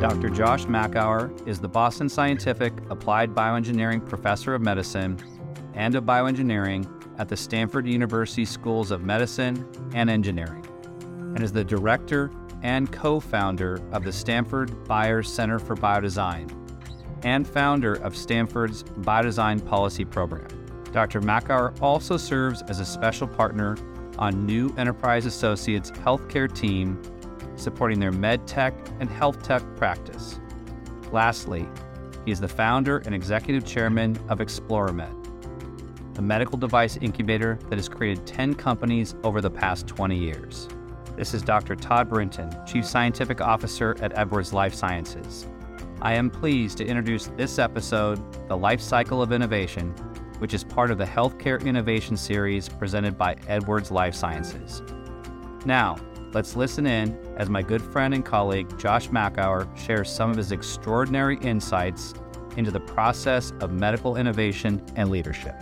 Dr. Josh Makower is the Boston Scientific Applied Bioengineering Professor of Medicine and of Bioengineering at the Stanford University Schools of Medicine and Engineering, and is the director and co founder of the Stanford Byers Center for Biodesign and founder of Stanford's Biodesign Policy Program. Dr. Makower also serves as a special partner on New Enterprise Associates healthcare team supporting their med tech and health tech practice. Lastly, he is the founder and executive chairman of ExploraMed, a medical device incubator that has created 10 companies over the past 20 years. This is Dr. Todd Brinton, Chief Scientific Officer at Edwards Lifesciences. I am pleased to introduce this episode, The Life Cycle of Innovation, which is part of the Healthcare Innovation Series presented by Edwards Lifesciences. Now, let's listen in as my good friend and colleague Josh Makower shares some of his extraordinary insights into the process of medical innovation and leadership.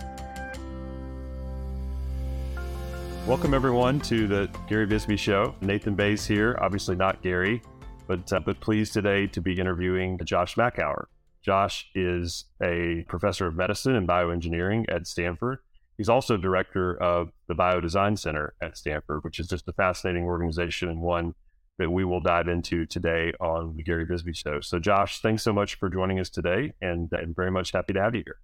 Welcome, everyone, to the Gary Bisbee Show. Nathan Bays here, obviously not Gary, but, uh, but pleased today to be interviewing Josh Makower. Josh is a professor of medicine and bioengineering at Stanford. He's also director of the Biodesign Center at Stanford, which is just a fascinating organization and one that we will dive into today on the Gary Bisbee Show. So, Josh, thanks so much for joining us today, and I'm very much happy to have you here.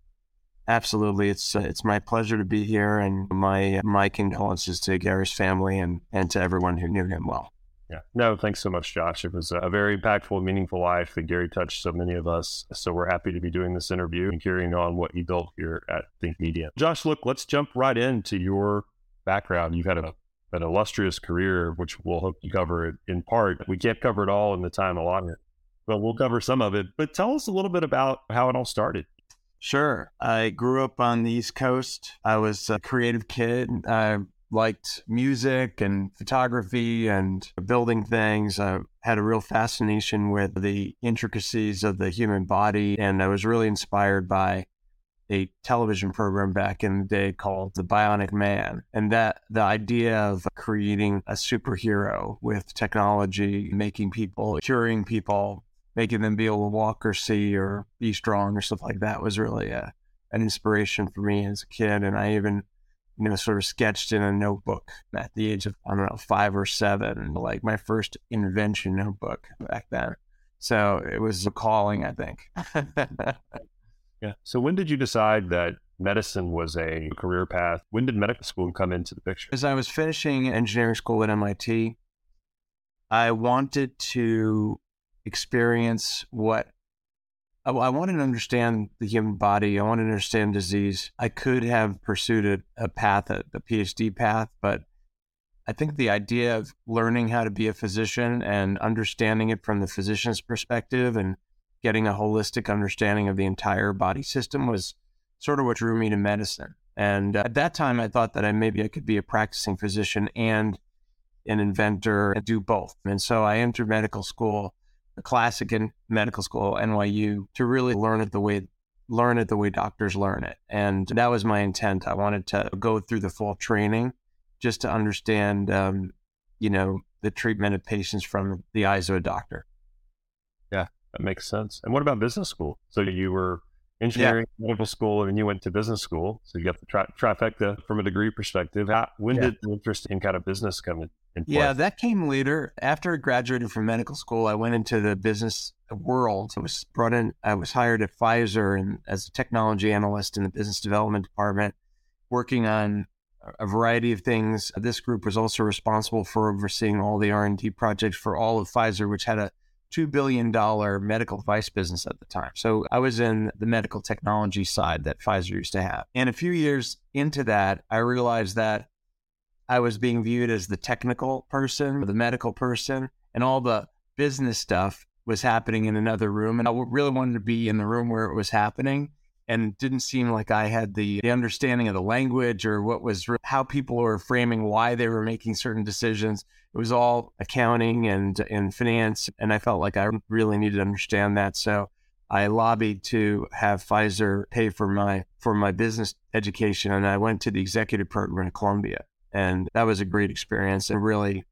Absolutely, it's uh, it's my pleasure to be here, and my my condolences to Gary's family and and to everyone who knew him well. Yeah, no, thanks so much, Josh. It was a very impactful, meaningful life that Gary touched so many of us. So we're happy to be doing this interview and carrying on what you built here at Think Medium. Josh, look, let's jump right into your background. You've had a, an illustrious career, which we'll hope to cover in part. We can't cover it all in the time allotted, but we'll cover some of it. But tell us a little bit about how it all started. Sure. I grew up on the East Coast. I was a creative kid. I liked music and photography and building things. I had a real fascination with the intricacies of the human body. And I was really inspired by a television program back in the day called The Bionic Man. And that the idea of creating a superhero with technology, making people, curing people, making them be able to walk or see or be strong or stuff like that was really a, an inspiration for me as a kid. And I even, you know, sort of sketched in a notebook at the age of, I don't know, five or seven, like my first invention notebook back then. So it was a calling, I think. yeah. So when did you decide that medicine was a career path? When did medical school come into the picture? As I was finishing engineering school at MIT, I wanted to experience what I, I wanted to understand the human body. I wanted to understand disease. I could have pursued a, a path, a, a PhD path, but I think the idea of learning how to be a physician and understanding it from the physician's perspective and getting a holistic understanding of the entire body system was sort of what drew me to medicine. And at that time, I thought that I maybe I could be a practicing physician and an inventor and do both. And so I entered medical school a classic in medical school, NYU, to really learn it the way learn it the way doctors learn it. And that was my intent. I wanted to go through the full training just to understand, um, you know, the treatment of patients from the eyes of a doctor. Yeah, that makes sense. And what about business school? So you were engineering, yeah. medical school, and you went to business school. So you got the tri- trifecta from a degree perspective. How, when yeah. did the interest in kind of business come in? yeah, that came later. After I graduated from medical school, I went into the business world. I was brought in. I was hired at Pfizer and as a technology analyst in the business development department, working on a variety of things. This group was also responsible for overseeing all the R and D projects for all of Pfizer, which had a $2 billion medical device business at the time. So I was in the medical technology side that Pfizer used to have. And a few years into that, I realized that I was being viewed as the technical person, the medical person, and all the business stuff was happening in another room. And I really wanted to be in the room where it was happening. And it didn't seem like I had the, the understanding of the language or what was how people were framing why they were making certain decisions. It was all accounting and and finance, and I felt like I really needed to understand that. So I lobbied to have Pfizer pay for my for my business education, and I went to the executive program at Columbia And that was a great experience. And really,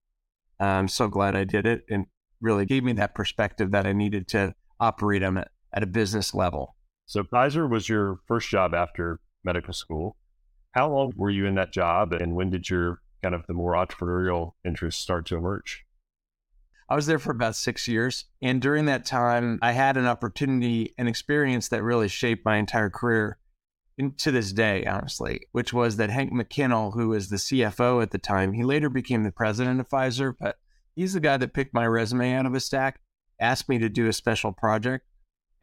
I'm so glad I did it and really gave me that perspective that I needed to operate them at, at a business level. So Pfizer was your first job after medical school. How long were you in that job and when did your kind of the more entrepreneurial interests start to emerge? I was there for about six years. And during that time, I had an opportunity and experience that really shaped my entire career to this day, honestly, which was that Hank McKinnell, who was the CFO at the time, he later became the president of Pfizer, but he's the guy that picked my resume out of a stack, asked me to do a special project.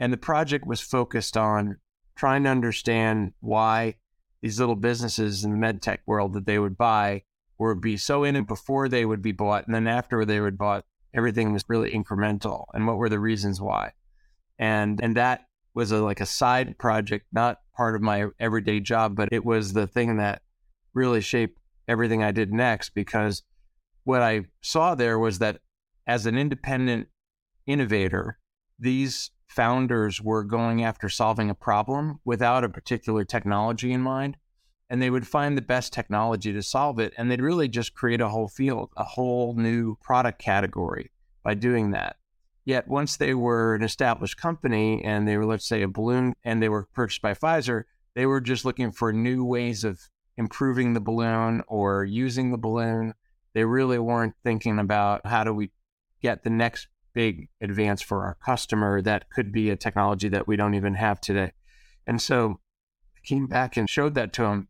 And the project was focused on trying to understand why these little businesses in the med tech world that they would buy would be so in it before they would be bought. And then after they were bought, everything was really incremental. And what were the reasons why? And, and that was a, like a side project, not part of my everyday job, but it was the thing that really shaped everything I did next because what I saw there was that as an independent innovator, these founders were going after solving a problem without a particular technology in mind. And they would find the best technology to solve it. And they'd really just create a whole field, a whole new product category by doing that. Yet once they were an established company and they were, let's say, a balloon and they were purchased by Pfizer, they were just looking for new ways of improving the balloon or using the balloon. They really weren't thinking about how do we get the next big advance for our customer that could be a technology that we don't even have today. And so I came back and showed that to him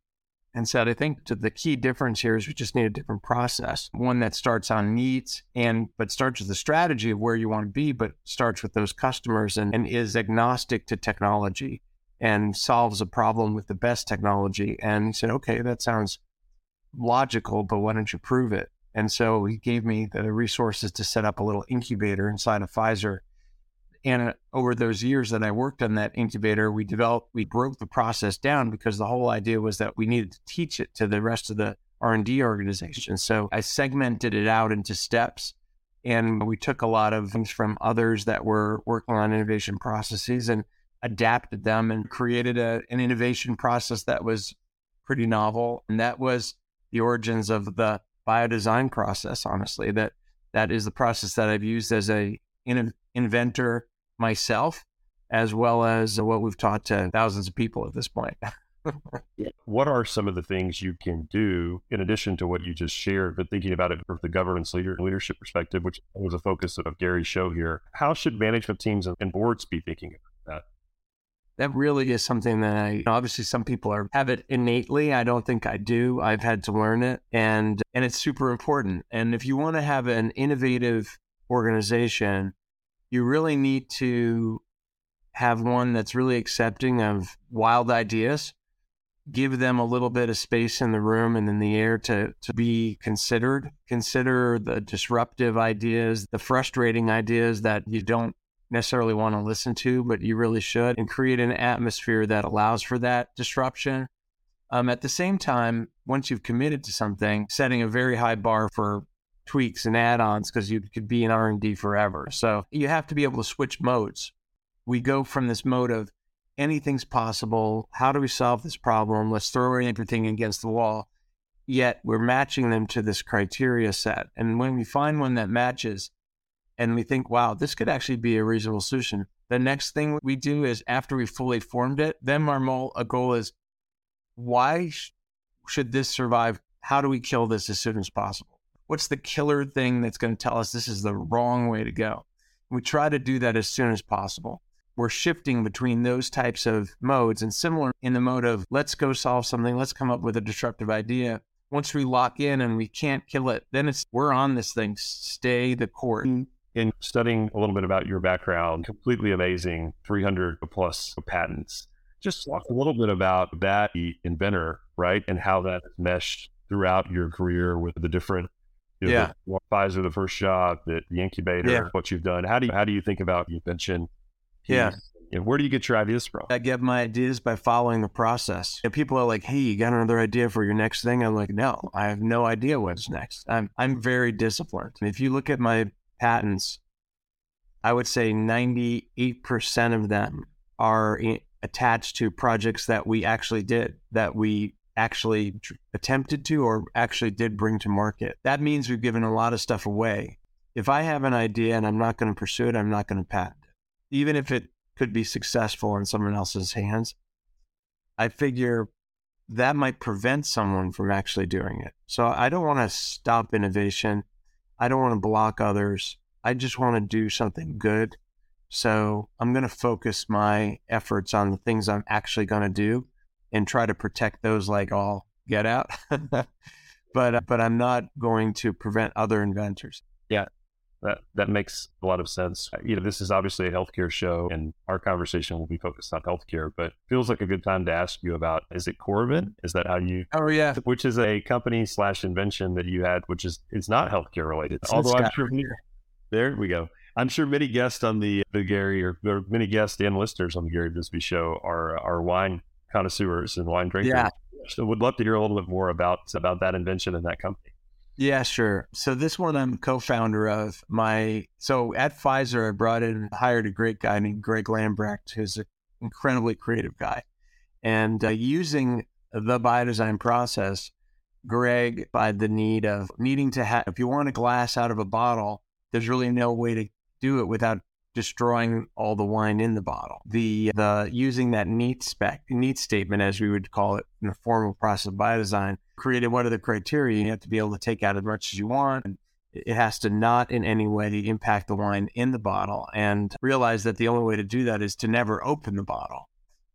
and said, I think the key difference here is we just need a different process, one that starts on needs and but starts with the strategy of where you want to be, but starts with those customers and, and is agnostic to technology and solves a problem with the best technology. And he said, okay, that sounds logical, but why don't you prove it? And so he gave me the resources to set up a little incubator inside of Pfizer and uh, over those years that I worked on that incubator, we developed, we broke the process down because the whole idea was that we needed to teach it to the rest of the R&D organization. So I segmented it out into steps and we took a lot of things from others that were working on innovation processes and adapted them and created a, an innovation process that was pretty novel. And that was the origins of the biodesign process, honestly, that that is the process that I've used as a in, inventor myself, as well as what we've taught to thousands of people at this point. what are some of the things you can do in addition to what you just shared, but thinking about it from the governance leader leadership perspective, which was a focus of Gary's show here? How should management teams and boards be thinking about that? That really is something that I obviously some people are have it innately. I don't think I do. I've had to learn it and and it's super important. And if you want to have an innovative organization, you really need to have one that's really accepting of wild ideas give them a little bit of space in the room and in the air to, to be considered consider the disruptive ideas the frustrating ideas that you don't necessarily want to listen to but you really should and create an atmosphere that allows for that disruption um, at the same time once you've committed to something setting a very high bar for tweaks and add-ons because you could be in R&D forever. So you have to be able to switch modes. We go from this mode of anything's possible. How do we solve this problem? Let's throw everything against the wall. Yet we're matching them to this criteria set. And when we find one that matches and we think, wow, this could actually be a reasonable solution, the next thing we do is after we fully formed it, then our goal is why sh- should this survive? How do we kill this as soon as possible? What's the killer thing that's going to tell us this is the wrong way to go? We try to do that as soon as possible. We're shifting between those types of modes and similar in the mode of let's go solve something, let's come up with a disruptive idea. Once we lock in and we can't kill it, then it's we're on this thing. Stay the course. Mm-hmm. In studying a little bit about your background, completely amazing, 300 plus patents. Just talk a little bit about that inventor, right? And how that meshed throughout your career with the different you know, yeah. The, Pfizer, the first job, the, the incubator, yeah. what you've done. How do you how do you think about invention? Yeah. Know, where do you get your ideas from? I get my ideas by following the process. If people are like, "Hey, you got another idea for your next thing?" I'm like, "No, I have no idea what's next." I'm I'm very disciplined. If you look at my patents, I would say 98% of them are attached to projects that we actually did, that we actually tr- attempted to or actually did bring to market. That means we've given a lot of stuff away. If I have an idea and I'm not going to pursue it, I'm not going to patent it. Even if it could be successful in someone else's hands, I figure that might prevent someone from actually doing it. So I don't want to stop innovation. I don't want to block others. I just want to do something good. So I'm going to focus my efforts on the things I'm actually going to do and try to protect those like all get out. but uh, but I'm not going to prevent other inventors. Yeah, that that makes a lot of sense. Uh, you know, this is obviously a healthcare show, and our conversation will be focused on healthcare. But feels like a good time to ask you about: Is it Coravin? Is that how you? Oh yeah, which is a company slash invention that you had, which is it's not healthcare related. It's Although I'm sure there we go. I'm sure many guests on the the Gary or, or many guests and listeners on the Gary Bisbee show are are wine connoisseurs and wine drinkers. Yeah. So would love to hear a little bit more about about that invention and that company. Yeah, sure. So this one I'm co-founder of. My so at Pfizer, I brought in hired a great guy named Greg Lambrecht, who's an incredibly creative guy, and uh, using the biodesign process, Greg by the need of needing to have if you want a glass out of a bottle, there's really no way to do it without destroying all the wine in the bottle. The the using that neat spec need statement as we would call it in the formal process of biodesign created what are the criteria you have to be able to take out as much as you want and it has to not in any way impact the wine in the bottle and realize that the only way to do that is to never open the bottle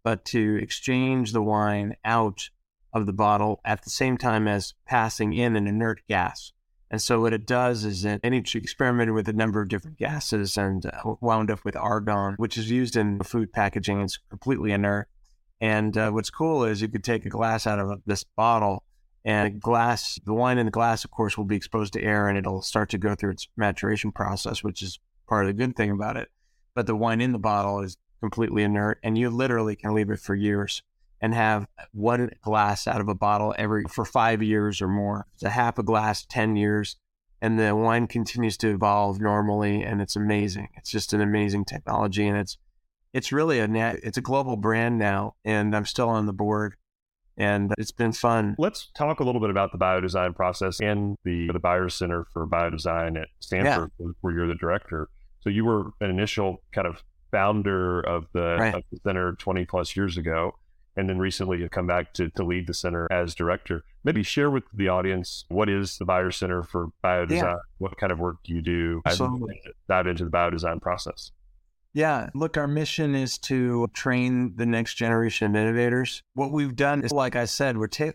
but to exchange the wine out of the bottle at the same time as passing in an inert gas and so what it does is it, and experimented with a number of different gases and uh, wound up with argon, which is used in food packaging. It's completely inert. And uh, what's cool is you could take a glass out of this bottle and glass, the wine in the glass, of course, will be exposed to air and it'll start to go through its maturation process, which is part of the good thing about it. But the wine in the bottle is completely inert and you literally can leave it for years and have one glass out of a bottle every for five years or more. It's a half a glass, 10 years, and the wine continues to evolve normally. And it's amazing. It's just an amazing technology. And it's, it's really a net, it's a global brand now. And I'm still on the board and it's been fun. Let's talk a little bit about the biodesign process and the, the Byers Center for Biodesign at Stanford, yeah. where you're the director. So you were an initial kind of founder of the, right. of the center 20 plus years ago and then recently you come back to, to lead the center as director. Maybe share with the audience what is the Byers Center for Biodesign? Yeah. What kind of work do you do? Absolutely. Dive into the biodesign process. Yeah, look, our mission is to train the next generation of innovators. What we've done is, like I said, we're ta-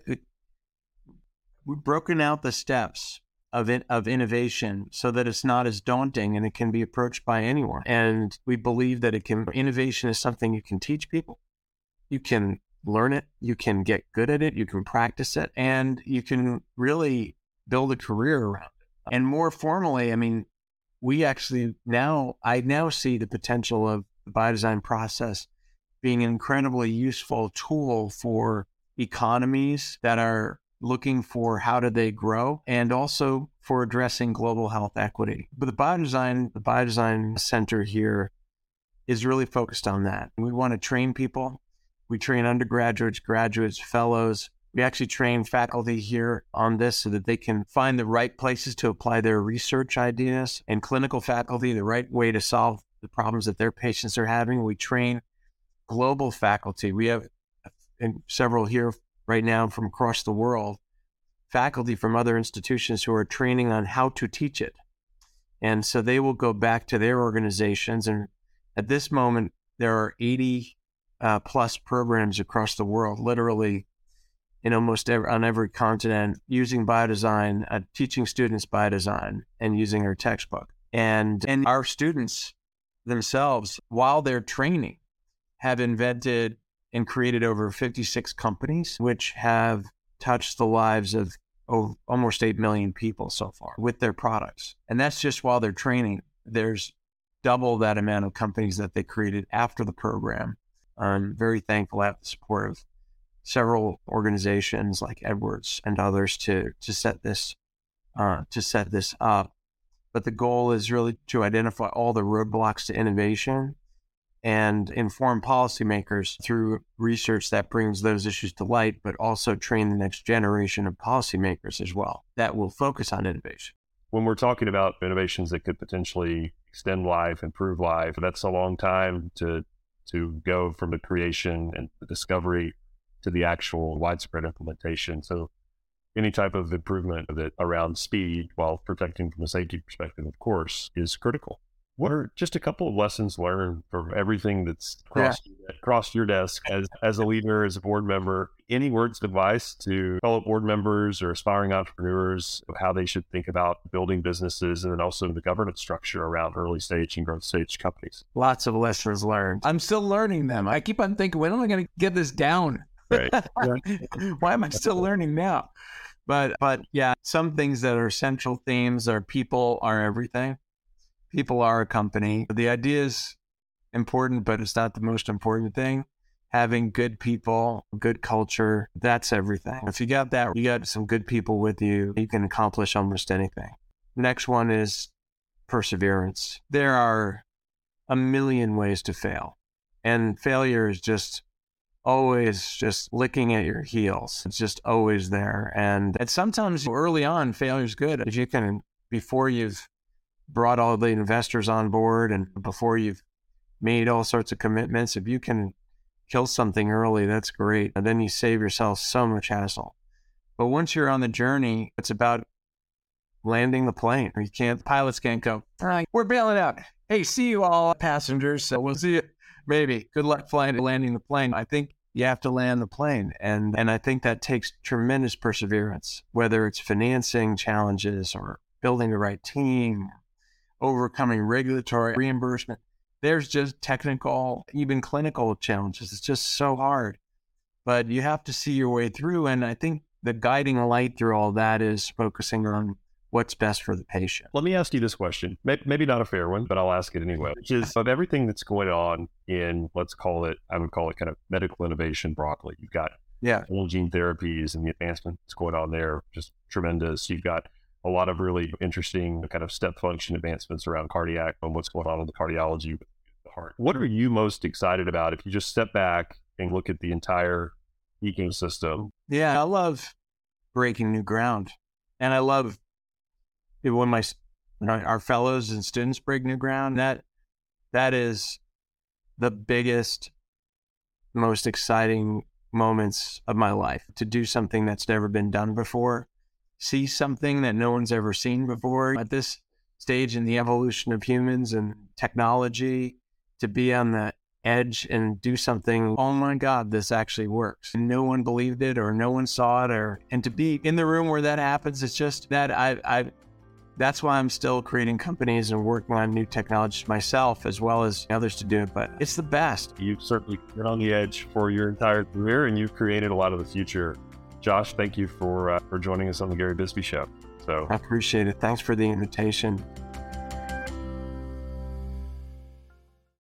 we've broken out the steps of it, of innovation so that it's not as daunting and it can be approached by anyone. And we believe that it can innovation is something you can teach people. You can learn it, you can get good at it, you can practice it, and you can really build a career around it. And more formally, I mean, we actually now, I now see the potential of the biodesign process being an incredibly useful tool for economies that are looking for how do they grow and also for addressing global health equity. But the biodesign, the biodesign center here is really focused on that. We want to train people we train undergraduates, graduates, fellows. We actually train faculty here on this so that they can find the right places to apply their research ideas and clinical faculty the right way to solve the problems that their patients are having. We train global faculty. We have several here right now from across the world, faculty from other institutions who are training on how to teach it. And so they will go back to their organizations. And at this moment, there are 80 uh, plus programs across the world, literally in almost every, on every continent, using biodesign, uh, teaching students biodesign, and using our textbook. And and our students themselves, while they're training, have invented and created over 56 companies, which have touched the lives of almost 8 million people so far with their products. And that's just while they're training. There's double that amount of companies that they created after the program I'm very thankful to have the support of several organizations like Edwards and others to to set this uh, to set this up. But the goal is really to identify all the roadblocks to innovation and inform policymakers through research that brings those issues to light, but also train the next generation of policymakers as well that will focus on innovation. When we're talking about innovations that could potentially extend life, improve life, that's a long time to to go from the creation and the discovery to the actual widespread implementation. So any type of improvement that around speed while protecting from a safety perspective, of course, is critical. What are just a couple of lessons learned from everything that's crossed, yeah. crossed your desk as, as a leader, as a board member? Any words of advice to fellow board members or aspiring entrepreneurs of how they should think about building businesses and then also the governance structure around early stage and growth stage companies? Lots of lessons learned. I'm still learning them. I keep on thinking, when am I going to get this down? Right. Why am I still learning now? But but yeah, some things that are central themes are people are everything people are a company. The idea is important, but it's not the most important thing. Having good people, good culture, that's everything. If you got that, you got some good people with you, you can accomplish almost anything. Next one is perseverance. There are a million ways to fail, and failure is just always just licking at your heels. It's just always there. And, and sometimes early on, failure is good. If you can, before you've brought all the investors on board and before you've made all sorts of commitments, if you can kill something early, that's great. And then you save yourself so much hassle. But once you're on the journey, it's about landing the plane. You can't, pilots can't go, all right, we're bailing out. Hey, see you all passengers. So we'll see you. Maybe. Good luck flying landing the plane. I think you have to land the plane. And and I think that takes tremendous perseverance, whether it's financing challenges or building the right team, overcoming regulatory reimbursement. There's just technical, even clinical challenges. It's just so hard. But you have to see your way through. And I think the guiding light through all that is focusing on what's best for the patient. Let me ask you this question. Maybe not a fair one, but I'll ask it anyway. Which is of everything that's going on in, let's call it, I would call it kind of medical innovation broadly. You've got yeah, gene therapies and the advancements going on there, just tremendous. You've got a lot of really interesting kind of step function advancements around cardiac and what's going on in the cardiology with the heart. What are you most excited about if you just step back and look at the entire ecosystem? Yeah, I love breaking new ground. And I love when my our fellows and students break new ground. That that is the biggest, most exciting moments of my life to do something that's never been done before see something that no one's ever seen before at this stage in the evolution of humans and technology to be on the edge and do something oh my god this actually works. And no one believed it or no one saw it or and to be in the room where that happens it's just that i i that's why i'm still creating companies and working on new technologies myself as well as others to do it but it's the best. You've certainly been on the edge for your entire career and you've created a lot of the future Josh, thank you for uh, for joining us on the Gary Bisbee Show. So I appreciate it. Thanks for the invitation.